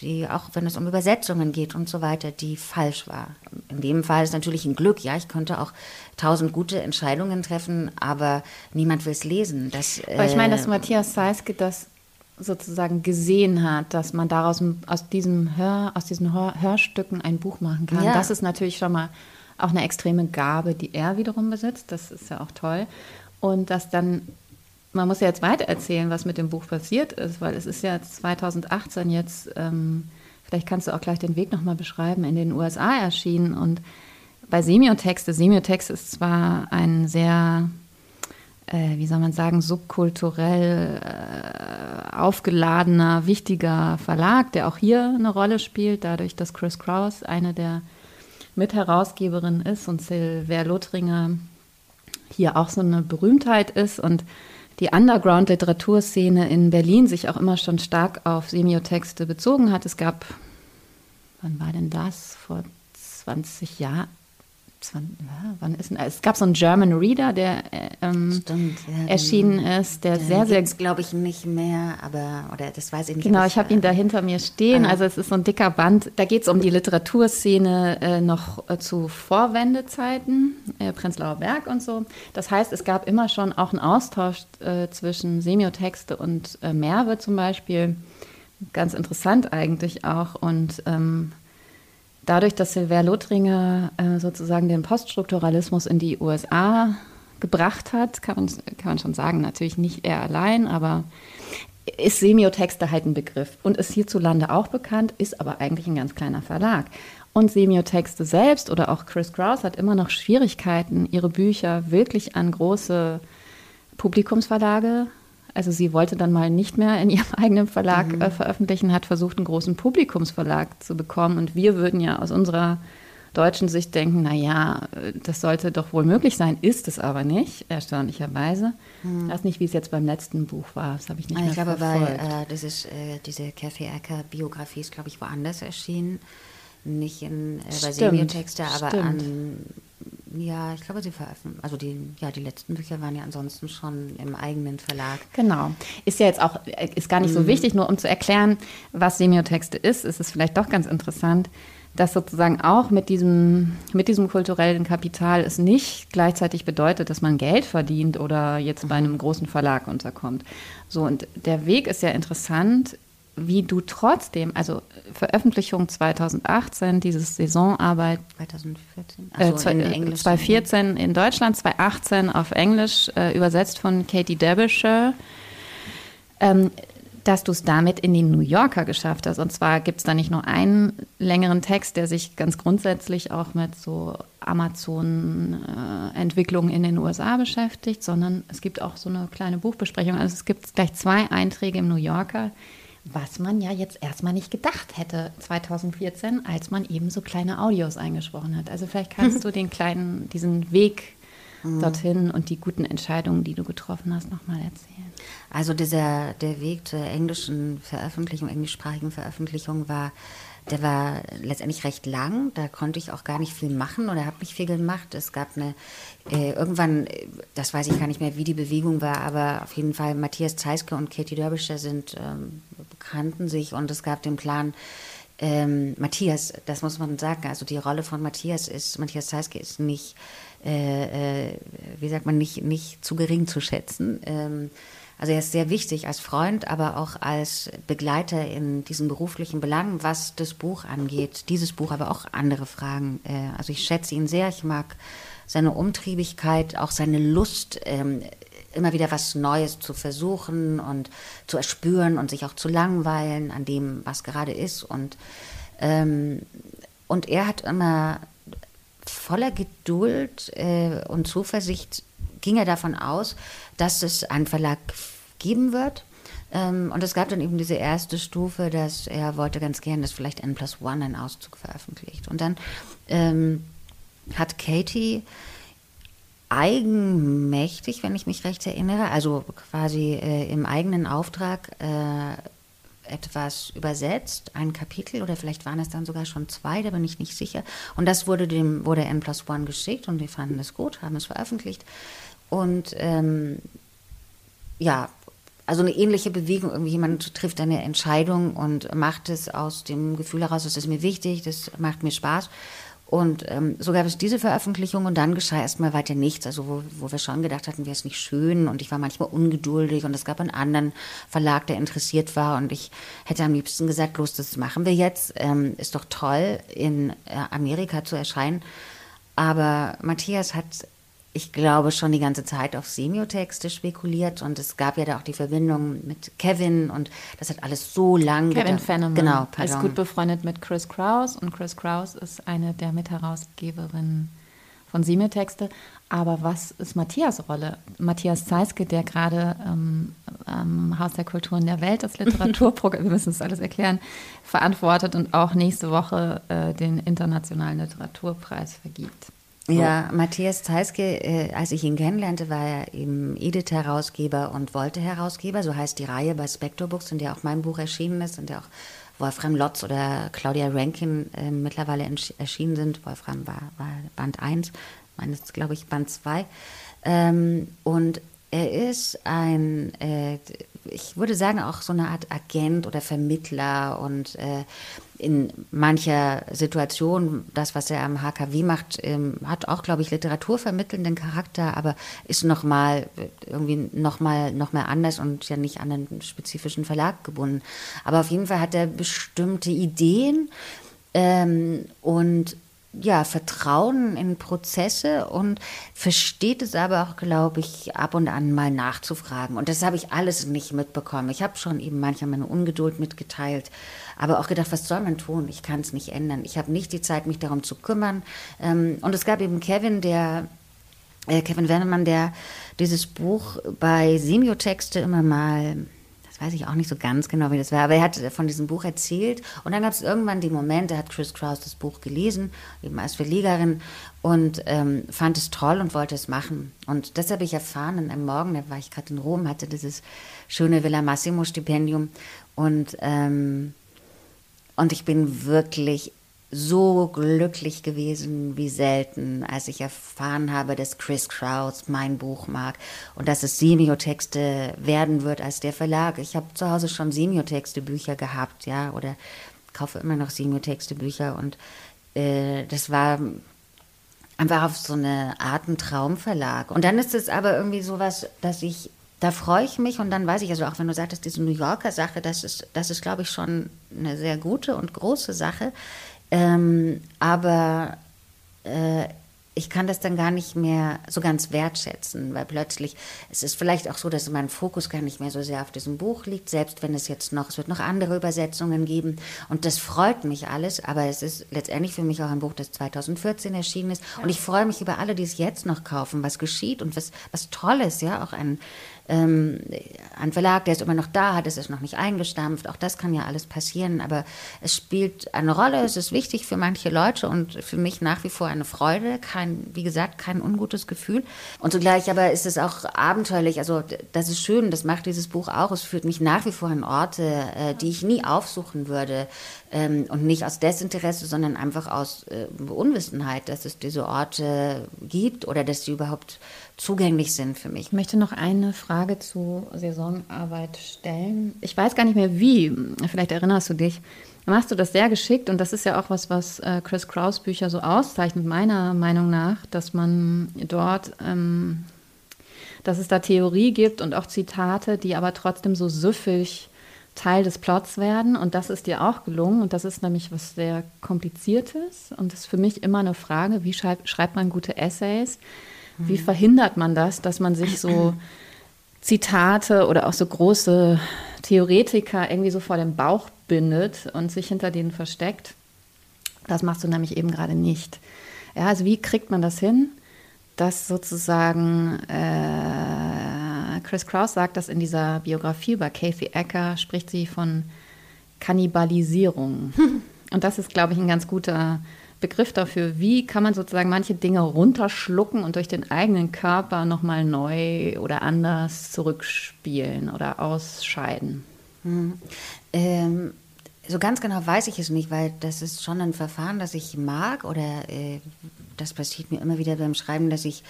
die auch wenn es um Übersetzungen geht und so weiter, die falsch war. In dem Fall ist natürlich ein Glück, ja, ich konnte auch tausend gute Entscheidungen treffen, aber niemand will es lesen. Das, aber ich meine, dass äh, Matthias Seiske das sozusagen gesehen hat, dass man daraus aus diesem Hör, aus diesen Hör, Hörstücken ein Buch machen kann. Ja. Das ist natürlich schon mal auch eine extreme Gabe, die er wiederum besitzt. Das ist ja auch toll. Und dass dann man muss ja jetzt weiter erzählen, was mit dem Buch passiert ist, weil es ist ja 2018 jetzt, ähm, vielleicht kannst du auch gleich den Weg nochmal beschreiben, in den USA erschienen. Und bei Semiotexte, Semiotext ist zwar ein sehr, äh, wie soll man sagen, subkulturell äh, aufgeladener, wichtiger Verlag, der auch hier eine Rolle spielt, dadurch, dass Chris Kraus eine der Mitherausgeberinnen ist und Silver Lothringer hier auch so eine Berühmtheit ist und die Underground-Literaturszene in Berlin sich auch immer schon stark auf Semiotexte bezogen hat. Es gab, wann war denn das? Vor 20 Jahren, 20, ja, wann ist denn, es gab so einen German Reader, der äh, ähm, Stimmt, ja, erschienen ist, der sehr, sehr. glaube ich, nicht mehr, aber, oder das weiß ich nicht. Genau, ich habe ihn da hinter mir stehen. Also, es ist so ein dicker Band. Da geht es um die Literaturszene äh, noch äh, zu Vorwendezeiten, äh, Prenzlauer Berg und so. Das heißt, es gab immer schon auch einen Austausch äh, zwischen Semiotexte und äh, Merve zum Beispiel. Ganz interessant eigentlich auch. Und. Ähm, dadurch, dass Silver Lothringer äh, sozusagen den Poststrukturalismus in die USA gebracht hat, kann man, kann man schon sagen, natürlich nicht er allein, aber ist Semiotexte halt ein Begriff und ist hierzulande auch bekannt, ist aber eigentlich ein ganz kleiner Verlag. Und Semiotexte selbst oder auch Chris Kraus hat immer noch Schwierigkeiten, ihre Bücher wirklich an große Publikumsverlage also sie wollte dann mal nicht mehr in ihrem [laughs] eigenen Verlag mhm. äh, veröffentlichen, hat versucht, einen großen Publikumsverlag zu bekommen. Und wir würden ja aus unserer deutschen Sicht denken, na ja, das sollte doch wohl möglich sein, ist es aber nicht, erstaunlicherweise. Hm. Ich weiß nicht, wie es jetzt beim letzten Buch war, das habe ich nicht ich mehr glaube, verfolgt. weil äh, das ist, äh, diese Kathy Ecker Biografie ist, glaube ich, woanders erschienen, nicht in, äh, bei Semiotexte, aber stimmt. an ja, ich glaube, sie veröffentlichen. Also die, ja, die letzten Bücher waren ja ansonsten schon im eigenen Verlag. Genau. Ist ja jetzt auch, ist gar nicht so mhm. wichtig, nur um zu erklären, was Semiotexte ist, ist es vielleicht doch ganz interessant, dass sozusagen auch mit diesem, mit diesem kulturellen Kapital es nicht gleichzeitig bedeutet, dass man Geld verdient oder jetzt bei einem großen Verlag unterkommt. So, und der Weg ist ja interessant, wie du trotzdem, also Veröffentlichung 2018, dieses Saisonarbeit 2014, also äh, in Englisch 2014 in Deutschland, 2018 auf Englisch, äh, übersetzt von Katie Derbyshire, ähm, dass du es damit in den New Yorker geschafft hast. Und zwar gibt es da nicht nur einen längeren Text, der sich ganz grundsätzlich auch mit so Amazon-Entwicklungen äh, in den USA beschäftigt, sondern es gibt auch so eine kleine Buchbesprechung. Also es gibt gleich zwei Einträge im New Yorker, was man ja jetzt erstmal nicht gedacht hätte 2014, als man eben so kleine Audios eingesprochen hat. Also vielleicht kannst [laughs] du den kleinen, diesen Weg mhm. dorthin und die guten Entscheidungen, die du getroffen hast, nochmal erzählen. Also dieser, der Weg zur englischen Veröffentlichung, englischsprachigen Veröffentlichung war der war letztendlich recht lang. Da konnte ich auch gar nicht viel machen oder habe nicht viel gemacht. Es gab eine, äh, irgendwann, das weiß ich gar nicht mehr, wie die Bewegung war, aber auf jeden Fall Matthias Zeiske und Katie Derbischer sind, ähm, kannten sich und es gab den Plan, ähm, Matthias, das muss man sagen, also die Rolle von Matthias ist, Matthias Zeiske ist nicht, äh, äh, wie sagt man, nicht, nicht zu gering zu schätzen. Ähm, also er ist sehr wichtig als Freund, aber auch als Begleiter in diesen beruflichen Belangen, was das Buch angeht. Dieses Buch, aber auch andere Fragen. Äh, also ich schätze ihn sehr. Ich mag seine Umtriebigkeit, auch seine Lust, ähm, immer wieder was Neues zu versuchen und zu erspüren und sich auch zu langweilen an dem, was gerade ist. Und, ähm, und er hat immer voller Geduld äh, und Zuversicht ging er davon aus, dass es einen Verlag geben wird. Ähm, und es gab dann eben diese erste Stufe, dass er wollte ganz gern, dass vielleicht N plus One einen Auszug veröffentlicht. Und dann ähm, hat Katie eigenmächtig, wenn ich mich recht erinnere, also quasi äh, im eigenen Auftrag äh, etwas übersetzt, ein Kapitel oder vielleicht waren es dann sogar schon zwei, da bin ich nicht sicher. Und das wurde dem wurde N plus One geschickt und die fanden es gut, haben es veröffentlicht. Und ähm, ja, also eine ähnliche Bewegung. Irgendwie jemand trifft eine Entscheidung und macht es aus dem Gefühl heraus, das ist mir wichtig, das macht mir Spaß. Und ähm, so gab es diese Veröffentlichung und dann geschah erstmal weiter nichts. Also wo, wo wir schon gedacht hatten, wäre es nicht schön und ich war manchmal ungeduldig und es gab einen anderen Verlag, der interessiert war und ich hätte am liebsten gesagt, los, das machen wir jetzt. Ähm, ist doch toll, in äh, Amerika zu erscheinen. Aber Matthias hat ich glaube, schon die ganze Zeit auf Semiotexte spekuliert und es gab ja da auch die Verbindung mit Kevin und das hat alles so lang Kevin Fenneman genau, pardon. ist gut befreundet mit Chris Kraus und Chris Kraus ist eine der Mitherausgeberinnen von Semiotexte. Aber was ist Matthias Rolle? Matthias Zeiske, der gerade ähm, am Haus der Kulturen der Welt das [laughs] Literaturprogramm, wir müssen es alles erklären, verantwortet und auch nächste Woche äh, den Internationalen Literaturpreis vergibt. Ja, Matthias Zeiske, äh, als ich ihn kennenlernte, war er eben Edith-Herausgeber und Volte-Herausgeber. So heißt die Reihe bei Spector Books, in der auch mein Buch erschienen ist, in der auch Wolfram Lotz oder Claudia Rankin äh, mittlerweile erschienen sind. Wolfram war, war Band 1, meines, glaube ich, Band 2. Ähm, und er ist ein, äh, ich würde sagen, auch so eine Art Agent oder Vermittler und äh, in mancher Situation, das, was er am HKW macht, ähm, hat auch, glaube ich, literaturvermittelnden Charakter, aber ist nochmal irgendwie nochmal noch mal anders und ja nicht an einen spezifischen Verlag gebunden. Aber auf jeden Fall hat er bestimmte Ideen ähm, und ja, Vertrauen in Prozesse und versteht es aber auch, glaube ich, ab und an mal nachzufragen. Und das habe ich alles nicht mitbekommen. Ich habe schon eben manchmal meine Ungeduld mitgeteilt, aber auch gedacht, was soll man tun? Ich kann es nicht ändern. Ich habe nicht die Zeit, mich darum zu kümmern. Ähm, und es gab eben Kevin, der äh, Kevin Wernemann, der dieses Buch bei Semiotexte immer mal weiß ich auch nicht so ganz genau, wie das war, aber er hat von diesem Buch erzählt und dann gab es irgendwann den Moment, da hat Chris Kraus das Buch gelesen, eben als Verlegerin und ähm, fand es toll und wollte es machen. Und das habe ich erfahren an einem Morgen, da war ich gerade in Rom, hatte dieses schöne Villa Massimo Stipendium und ähm, und ich bin wirklich so glücklich gewesen wie selten, als ich erfahren habe, dass Chris Kraus mein Buch mag und dass es Semiotexte werden wird als der Verlag. Ich habe zu Hause schon Semiotexte Bücher gehabt, ja, oder kaufe immer noch Semiotexte Bücher und äh, das war einfach auf so eine Art ein Traumverlag. Und dann ist es aber irgendwie so was, dass ich da freue ich mich und dann weiß ich, also auch wenn du sagtest, diese New Yorker Sache, das ist, das ist, glaube ich, schon eine sehr gute und große Sache. Ähm, aber äh, ich kann das dann gar nicht mehr so ganz wertschätzen, weil plötzlich, es ist vielleicht auch so, dass mein Fokus gar nicht mehr so sehr auf diesem Buch liegt, selbst wenn es jetzt noch, es wird noch andere Übersetzungen geben. Und das freut mich alles, aber es ist letztendlich für mich auch ein Buch, das 2014 erschienen ist. Und ich freue mich über alle, die es jetzt noch kaufen, was geschieht und was, was toll ist, ja, auch ein, ähm, ein Verlag, der ist immer noch da, hat es ist noch nicht eingestampft. Auch das kann ja alles passieren, aber es spielt eine Rolle. Es ist wichtig für manche Leute und für mich nach wie vor eine Freude. Kein, wie gesagt, kein ungutes Gefühl. Und zugleich aber ist es auch abenteuerlich. Also das ist schön, das macht dieses Buch auch. Es führt mich nach wie vor an Orte, äh, die ich nie aufsuchen würde. Ähm, und nicht aus Desinteresse, sondern einfach aus äh, Unwissenheit, dass es diese Orte gibt oder dass sie überhaupt zugänglich sind für mich. Ich möchte noch eine Frage zu Saisonarbeit stellen. Ich weiß gar nicht mehr wie, vielleicht erinnerst du dich. Machst du das sehr geschickt und das ist ja auch was, was äh, Chris Kraus Bücher so auszeichnet, meiner Meinung nach, dass man dort, ähm, dass es da Theorie gibt und auch Zitate, die aber trotzdem so süffig Teil des Plots werden und das ist dir auch gelungen und das ist nämlich was sehr kompliziertes und das ist für mich immer eine Frage, wie schreibt, schreibt man gute Essays, wie verhindert man das, dass man sich so [clears throat] Zitate oder auch so große Theoretiker irgendwie so vor dem Bauch bindet und sich hinter denen versteckt? Das machst du nämlich eben gerade nicht. Ja, also wie kriegt man das hin, dass sozusagen äh, Chris Kraus sagt das in dieser Biografie über Kathy Ecker, spricht sie von Kannibalisierung. [laughs] Und das ist, glaube ich, ein ganz guter Begriff dafür, wie kann man sozusagen manche Dinge runterschlucken und durch den eigenen Körper nochmal neu oder anders zurückspielen oder ausscheiden? Hm. Ähm, so ganz genau weiß ich es nicht, weil das ist schon ein Verfahren, das ich mag oder äh, das passiert mir immer wieder beim Schreiben, dass ich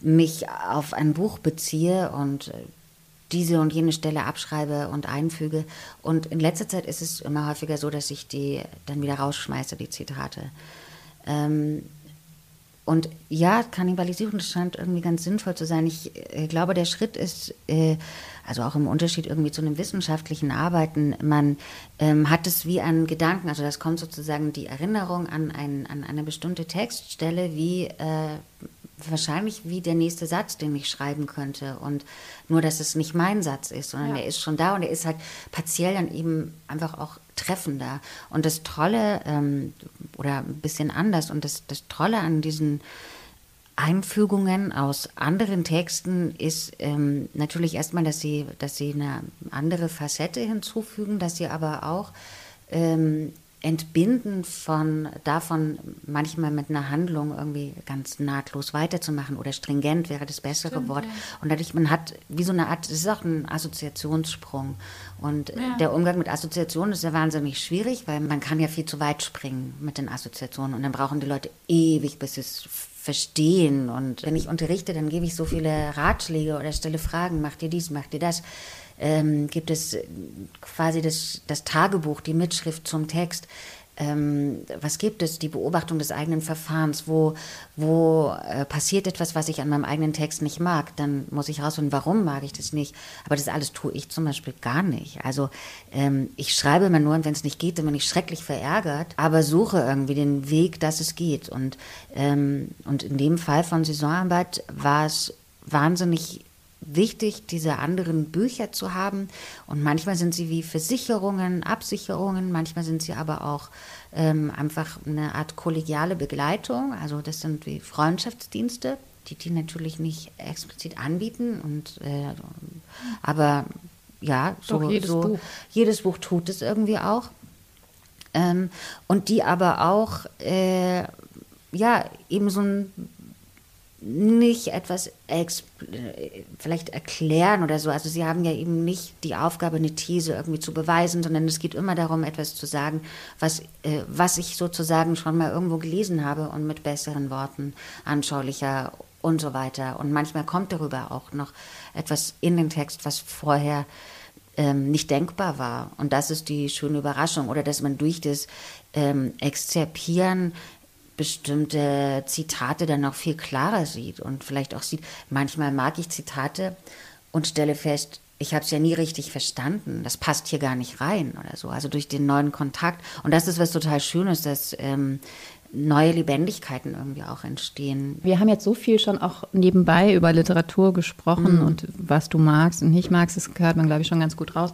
mich auf ein Buch beziehe und äh, diese und jene Stelle abschreibe und einfüge. Und in letzter Zeit ist es immer häufiger so, dass ich die dann wieder rausschmeiße, die Zitate. Ähm, und ja, Kannibalisierung scheint irgendwie ganz sinnvoll zu sein. Ich äh, glaube, der Schritt ist, äh, also auch im Unterschied irgendwie zu einem wissenschaftlichen Arbeiten, man ähm, hat es wie einen Gedanken, also das kommt sozusagen die Erinnerung an, ein, an eine bestimmte Textstelle, wie äh, wahrscheinlich wie der nächste Satz, den ich schreiben könnte. Und nur, dass es nicht mein Satz ist, sondern ja. er ist schon da und er ist halt partiell dann eben einfach auch treffender. Und das Tolle, ähm, oder ein bisschen anders, und das, das Tolle an diesen Einfügungen aus anderen Texten ist ähm, natürlich erstmal, dass sie, dass sie eine andere Facette hinzufügen, dass sie aber auch ähm, entbinden von davon, manchmal mit einer Handlung irgendwie ganz nahtlos weiterzumachen oder stringent wäre das bessere Stimmt, Wort. Ja. Und dadurch, man hat wie so eine Art, das ist auch ein Assoziationssprung. Und ja. der Umgang mit Assoziationen ist ja wahnsinnig schwierig, weil man kann ja viel zu weit springen mit den Assoziationen und dann brauchen die Leute ewig, bis sie es verstehen. Und wenn ich unterrichte, dann gebe ich so viele Ratschläge oder stelle Fragen, macht ihr dies, macht ihr das ähm, gibt es quasi das, das Tagebuch, die Mitschrift zum Text. Ähm, was gibt es, die Beobachtung des eigenen Verfahrens, wo, wo äh, passiert etwas, was ich an meinem eigenen Text nicht mag, dann muss ich rausfinden, warum mag ich das nicht. Aber das alles tue ich zum Beispiel gar nicht. Also ähm, ich schreibe immer nur, und wenn es nicht geht, dann bin ich schrecklich verärgert, aber suche irgendwie den Weg, dass es geht. Und, ähm, und in dem Fall von Saisonarbeit war es wahnsinnig wichtig, diese anderen Bücher zu haben. Und manchmal sind sie wie Versicherungen, Absicherungen, manchmal sind sie aber auch ähm, einfach eine Art kollegiale Begleitung. Also das sind wie Freundschaftsdienste, die die natürlich nicht explizit anbieten. Und, äh, aber ja, so, jedes, so Buch. jedes Buch tut es irgendwie auch. Ähm, und die aber auch äh, ja eben so ein nicht etwas vielleicht erklären oder so. Also sie haben ja eben nicht die Aufgabe, eine These irgendwie zu beweisen, sondern es geht immer darum, etwas zu sagen, was, äh, was ich sozusagen schon mal irgendwo gelesen habe und mit besseren Worten, anschaulicher und so weiter. Und manchmal kommt darüber auch noch etwas in den Text, was vorher ähm, nicht denkbar war. Und das ist die schöne Überraschung. Oder dass man durch das ähm, Exzerpieren bestimmte Zitate dann noch viel klarer sieht und vielleicht auch sieht, manchmal mag ich Zitate und stelle fest, ich habe es ja nie richtig verstanden, das passt hier gar nicht rein oder so. Also durch den neuen Kontakt. Und das ist was total Schönes, dass ähm, neue Lebendigkeiten irgendwie auch entstehen. Wir haben jetzt so viel schon auch nebenbei über Literatur gesprochen mhm. und was du magst und nicht magst, das gehört man, glaube ich, schon ganz gut raus.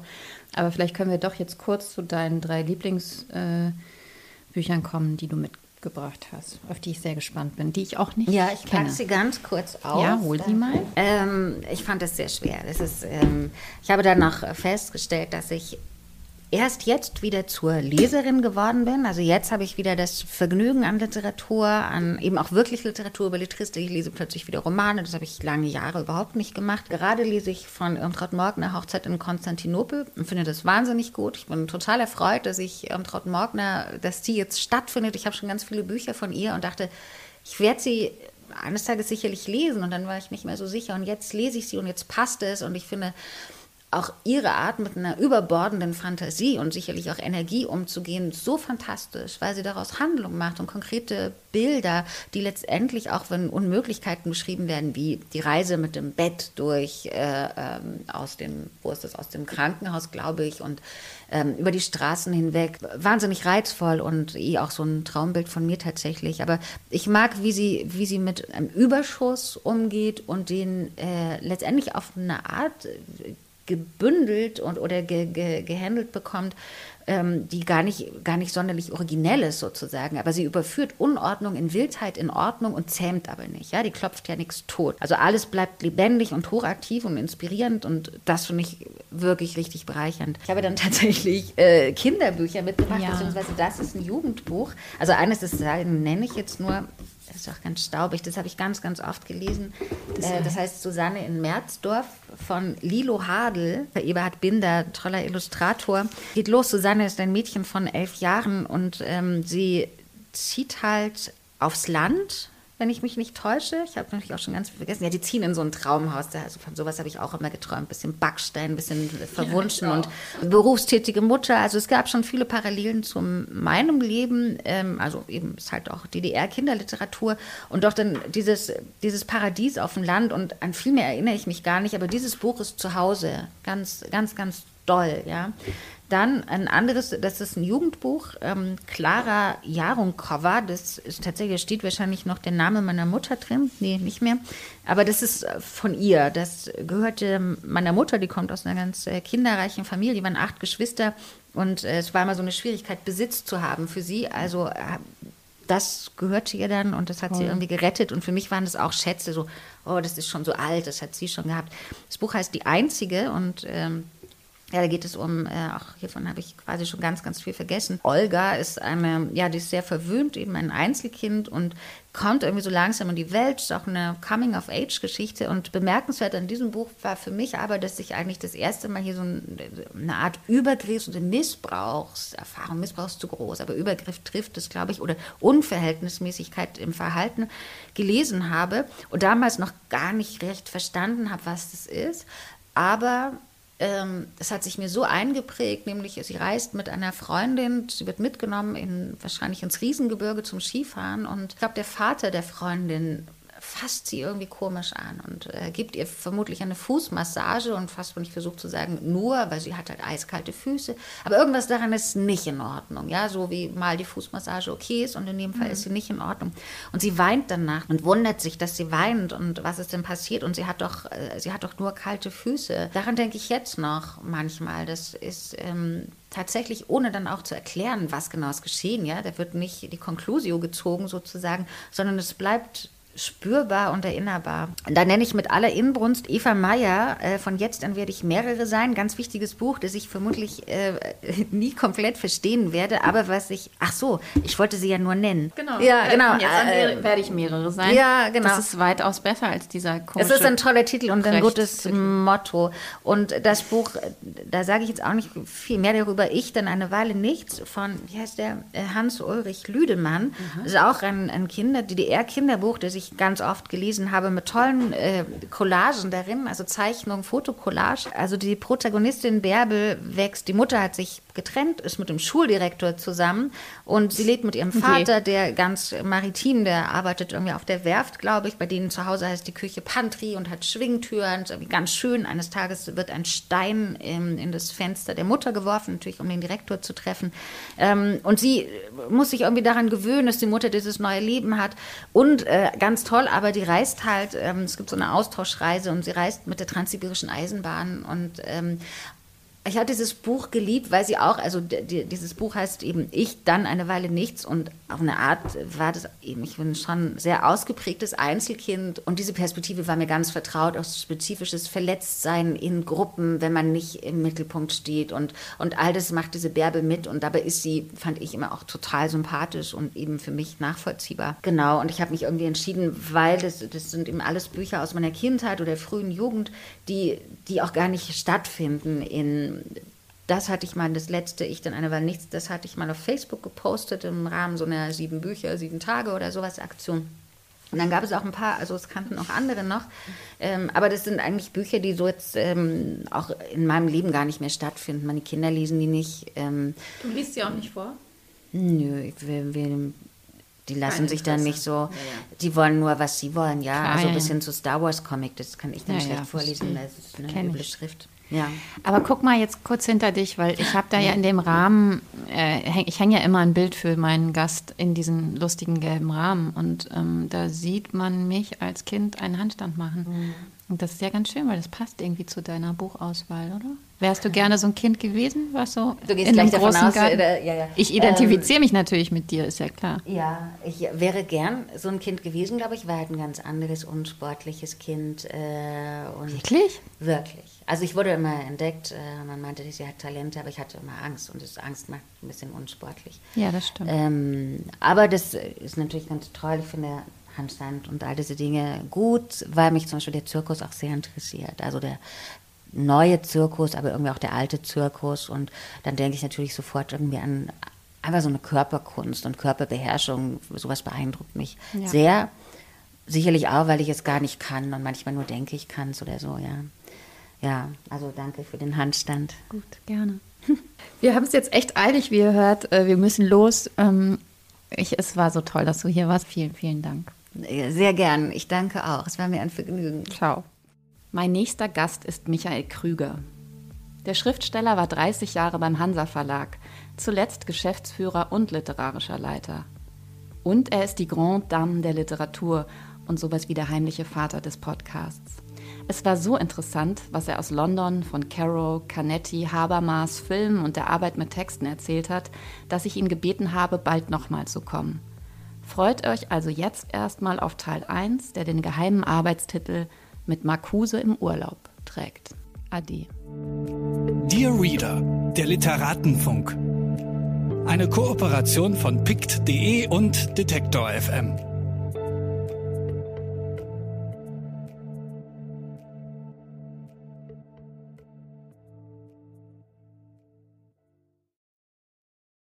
Aber vielleicht können wir doch jetzt kurz zu deinen drei Lieblingsbüchern äh, kommen, die du mit gebracht hast, auf die ich sehr gespannt bin, die ich auch nicht Ja, ich packe sie ganz kurz auf. Ja, hol sie mal. Ähm, ich fand es sehr schwer. Das ist, ähm, ich habe danach festgestellt, dass ich erst jetzt wieder zur Leserin geworden bin. Also jetzt habe ich wieder das Vergnügen an Literatur, an eben auch wirklich Literatur, über Belletristik. Ich lese plötzlich wieder Romane, das habe ich lange Jahre überhaupt nicht gemacht. Gerade lese ich von Irmtraut Morgner Hochzeit in Konstantinopel und finde das wahnsinnig gut. Ich bin total erfreut, dass ich Irmtraut Morgner, dass die jetzt stattfindet. Ich habe schon ganz viele Bücher von ihr und dachte, ich werde sie eines Tages sicherlich lesen und dann war ich nicht mehr so sicher und jetzt lese ich sie und jetzt passt es und ich finde, auch ihre Art mit einer überbordenden Fantasie und sicherlich auch Energie umzugehen so fantastisch, weil sie daraus Handlung macht und konkrete Bilder, die letztendlich auch, wenn Unmöglichkeiten beschrieben werden, wie die Reise mit dem Bett durch äh, ähm, aus dem, wo ist das, aus dem Krankenhaus, glaube ich, und ähm, über die Straßen hinweg, wahnsinnig reizvoll und eh auch so ein Traumbild von mir tatsächlich. Aber ich mag, wie sie, wie sie mit einem Überschuss umgeht und den äh, letztendlich auf eine Art gebündelt und oder ge, ge, gehandelt bekommt, ähm, die gar nicht, gar nicht sonderlich originell ist sozusagen. Aber sie überführt Unordnung in Wildheit in Ordnung und zähmt aber nicht. Ja, die klopft ja nichts tot. Also alles bleibt lebendig und hochaktiv und inspirierend und das finde ich wirklich richtig bereichernd. Ich habe dann [laughs] tatsächlich äh, Kinderbücher mitgebracht, ja. beziehungsweise das ist ein Jugendbuch. Also eines, das nenne ich jetzt nur das ist auch ganz staubig. Das habe ich ganz, ganz oft gelesen. Das, äh, das heißt Susanne in Merzdorf von Lilo Hadel. Eberhard Binder, toller Illustrator. Geht los. Susanne ist ein Mädchen von elf Jahren und ähm, sie zieht halt aufs Land wenn ich mich nicht täusche. Ich habe natürlich auch schon ganz viel vergessen. Ja, die ziehen in so ein Traumhaus. Also von sowas habe ich auch immer geträumt. Bisschen Backstein, bisschen verwunschen ja, und berufstätige Mutter. Also es gab schon viele Parallelen zu meinem Leben. Ähm, also eben ist halt auch DDR-Kinderliteratur und doch dann dieses, dieses Paradies auf dem Land. Und an viel mehr erinnere ich mich gar nicht. Aber dieses Buch ist zu Hause. Ganz, ganz, ganz doll, ja. Dann ein anderes, das ist ein Jugendbuch, ähm, Clara Jarung-Cover. Das ist tatsächlich, steht wahrscheinlich noch der Name meiner Mutter drin. Nee, nicht mehr. Aber das ist äh, von ihr. Das gehörte meiner Mutter, die kommt aus einer ganz äh, kinderreichen Familie. Die waren acht Geschwister. Und äh, es war immer so eine Schwierigkeit, Besitz zu haben für sie. Also das gehörte ihr dann und das hat sie irgendwie gerettet. Und für mich waren das auch Schätze, so, oh, das ist schon so alt, das hat sie schon gehabt. Das Buch heißt Die Einzige und ähm, ja, da geht es um, äh, auch hiervon habe ich quasi schon ganz, ganz viel vergessen. Olga ist eine, ja, die ist sehr verwöhnt, eben ein Einzelkind und kommt irgendwie so langsam in die Welt. Ist auch eine Coming-of-Age-Geschichte. Und bemerkenswert an diesem Buch war für mich aber, dass sich eigentlich das erste Mal hier so eine Art Übergriffs- und Missbrauchserfahrung, Missbrauch ist zu groß, aber Übergriff trifft es, glaube ich, oder Unverhältnismäßigkeit im Verhalten gelesen habe und damals noch gar nicht recht verstanden habe, was das ist. Aber ähm, es hat sich mir so eingeprägt, nämlich sie reist mit einer Freundin, sie wird mitgenommen in, wahrscheinlich ins Riesengebirge zum Skifahren. Und ich glaube, der Vater der Freundin fasst sie irgendwie komisch an und äh, gibt ihr vermutlich eine Fußmassage und fast, wenn ich versuche zu sagen, nur, weil sie hat halt eiskalte Füße. Aber irgendwas daran ist nicht in Ordnung. Ja, so wie mal die Fußmassage okay ist und in dem Fall mhm. ist sie nicht in Ordnung. Und sie weint danach und wundert sich, dass sie weint und was ist denn passiert und sie hat doch, äh, sie hat doch nur kalte Füße. Daran denke ich jetzt noch manchmal. Das ist ähm, tatsächlich, ohne dann auch zu erklären, was genau ist geschehen, ja, da wird nicht die Conclusio gezogen sozusagen, sondern es bleibt spürbar und erinnerbar. Da nenne ich mit aller Inbrunst Eva Meyer, äh, von jetzt an werde ich mehrere sein, ganz wichtiges Buch, das ich vermutlich äh, [laughs] nie komplett verstehen werde, aber was ich, ach so, ich wollte sie ja nur nennen. Genau. Ja, genau. Von jetzt an äh, werde ich mehrere sein. Ja, genau. Das ist weitaus besser als dieser komische Es ist ein toller Titel und ein gutes Motto. Und das Buch, da sage ich jetzt auch nicht viel mehr darüber, ich dann eine Weile nichts von, wie heißt der, äh, Hans-Ulrich Lüdemann, mhm. das ist auch ein, ein Kinder, DDR-Kinderbuch, das ich ich ganz oft gelesen habe, mit tollen äh, Collagen darin, also Zeichnungen, Fotocollage. Also die Protagonistin Bärbel wächst, die Mutter hat sich getrennt, ist mit dem Schuldirektor zusammen und sie lebt mit ihrem Vater, okay. der ganz maritim, der arbeitet irgendwie auf der Werft, glaube ich. Bei denen zu Hause heißt die Küche Pantry und hat Schwingtüren. Ist irgendwie ganz schön. Eines Tages wird ein Stein in, in das Fenster der Mutter geworfen, natürlich um den Direktor zu treffen. Ähm, und sie muss sich irgendwie daran gewöhnen, dass die Mutter dieses neue Leben hat. Und äh, ganz toll, aber die reist halt, ähm, es gibt so eine Austauschreise und sie reist mit der Transsibirischen Eisenbahn und ähm, ich habe dieses Buch geliebt, weil sie auch, also die, dieses Buch heißt eben Ich, dann eine Weile nichts und auf eine Art war das eben, ich bin schon sehr ausgeprägtes Einzelkind und diese Perspektive war mir ganz vertraut, auch spezifisches Verletztsein in Gruppen, wenn man nicht im Mittelpunkt steht und, und all das macht diese Bärbe mit und dabei ist sie, fand ich immer auch total sympathisch und eben für mich nachvollziehbar. Genau, und ich habe mich irgendwie entschieden, weil das, das sind eben alles Bücher aus meiner Kindheit oder frühen Jugend, die, die auch gar nicht stattfinden in das hatte ich mal, das letzte, ich dann eine Weile nichts, das hatte ich mal auf Facebook gepostet im Rahmen so einer sieben Bücher, sieben Tage oder sowas Aktion. Und dann gab es auch ein paar, also es kannten auch andere noch, ähm, aber das sind eigentlich Bücher, die so jetzt ähm, auch in meinem Leben gar nicht mehr stattfinden. Meine Kinder lesen die nicht. Ähm, du liest sie auch nicht vor? Nö, ich will, will die lassen sich dann nicht so, ja, ja. die wollen nur, was sie wollen, ja. Klar, also ein bisschen zu Star Wars Comic, das kann ich dann ja, schlecht vorlesen, das ist eine üble Schrift. Ja. Aber guck mal jetzt kurz hinter dich, weil ich habe da ja in dem Rahmen, äh, ich hänge ja immer ein Bild für meinen Gast in diesen lustigen gelben Rahmen und ähm, da sieht man mich als Kind einen Handstand machen. Mhm. Und das ist ja ganz schön, weil das passt irgendwie zu deiner Buchauswahl, oder? Wärst du gerne so ein Kind gewesen, was so du gehst in gleich davon aus, äh, ja, ja. Ich identifiziere ähm, mich natürlich mit dir, ist ja klar. Ja, ich wäre gern so ein Kind gewesen, glaube ich, war halt ein ganz anderes, unsportliches Kind. Äh, Wirklich? Wirklich. Also ich wurde immer entdeckt, äh, man meinte, sie hat Talente, aber ich hatte immer Angst und das Angst macht ein bisschen unsportlich. Ja, das stimmt. Ähm, aber das ist natürlich ganz toll. Ich finde Handstand und all diese Dinge gut, weil mich zum Beispiel der Zirkus auch sehr interessiert. Also der neue Zirkus, aber irgendwie auch der alte Zirkus. Und dann denke ich natürlich sofort irgendwie an einfach so eine Körperkunst und Körperbeherrschung. Sowas beeindruckt mich ja. sehr. sicherlich auch, weil ich es gar nicht kann und manchmal nur denke, ich kann es oder so, ja. Ja, also danke für den Handstand. Gut, gerne. [laughs] Wir haben es jetzt echt eilig, wie ihr hört. Äh, wir müssen los. Ähm, ich, es war so toll, dass du hier warst. Vielen, vielen Dank. Sehr gern. Ich danke auch. Es war mir ein Vergnügen. Ciao. Mein nächster Gast ist Michael Krüger. Der Schriftsteller war 30 Jahre beim Hansa Verlag, zuletzt Geschäftsführer und literarischer Leiter. Und er ist die Grande Dame der Literatur und sowas wie der heimliche Vater des Podcasts. Es war so interessant, was er aus London von Caro, Canetti, Habermas, Filmen und der Arbeit mit Texten erzählt hat, dass ich ihn gebeten habe, bald nochmal zu kommen. Freut euch also jetzt erstmal auf Teil 1, der den geheimen Arbeitstitel mit Marcuse im Urlaub trägt. Ade. Dear Reader, der Literatenfunk. Eine Kooperation von pict.de und Detektor FM.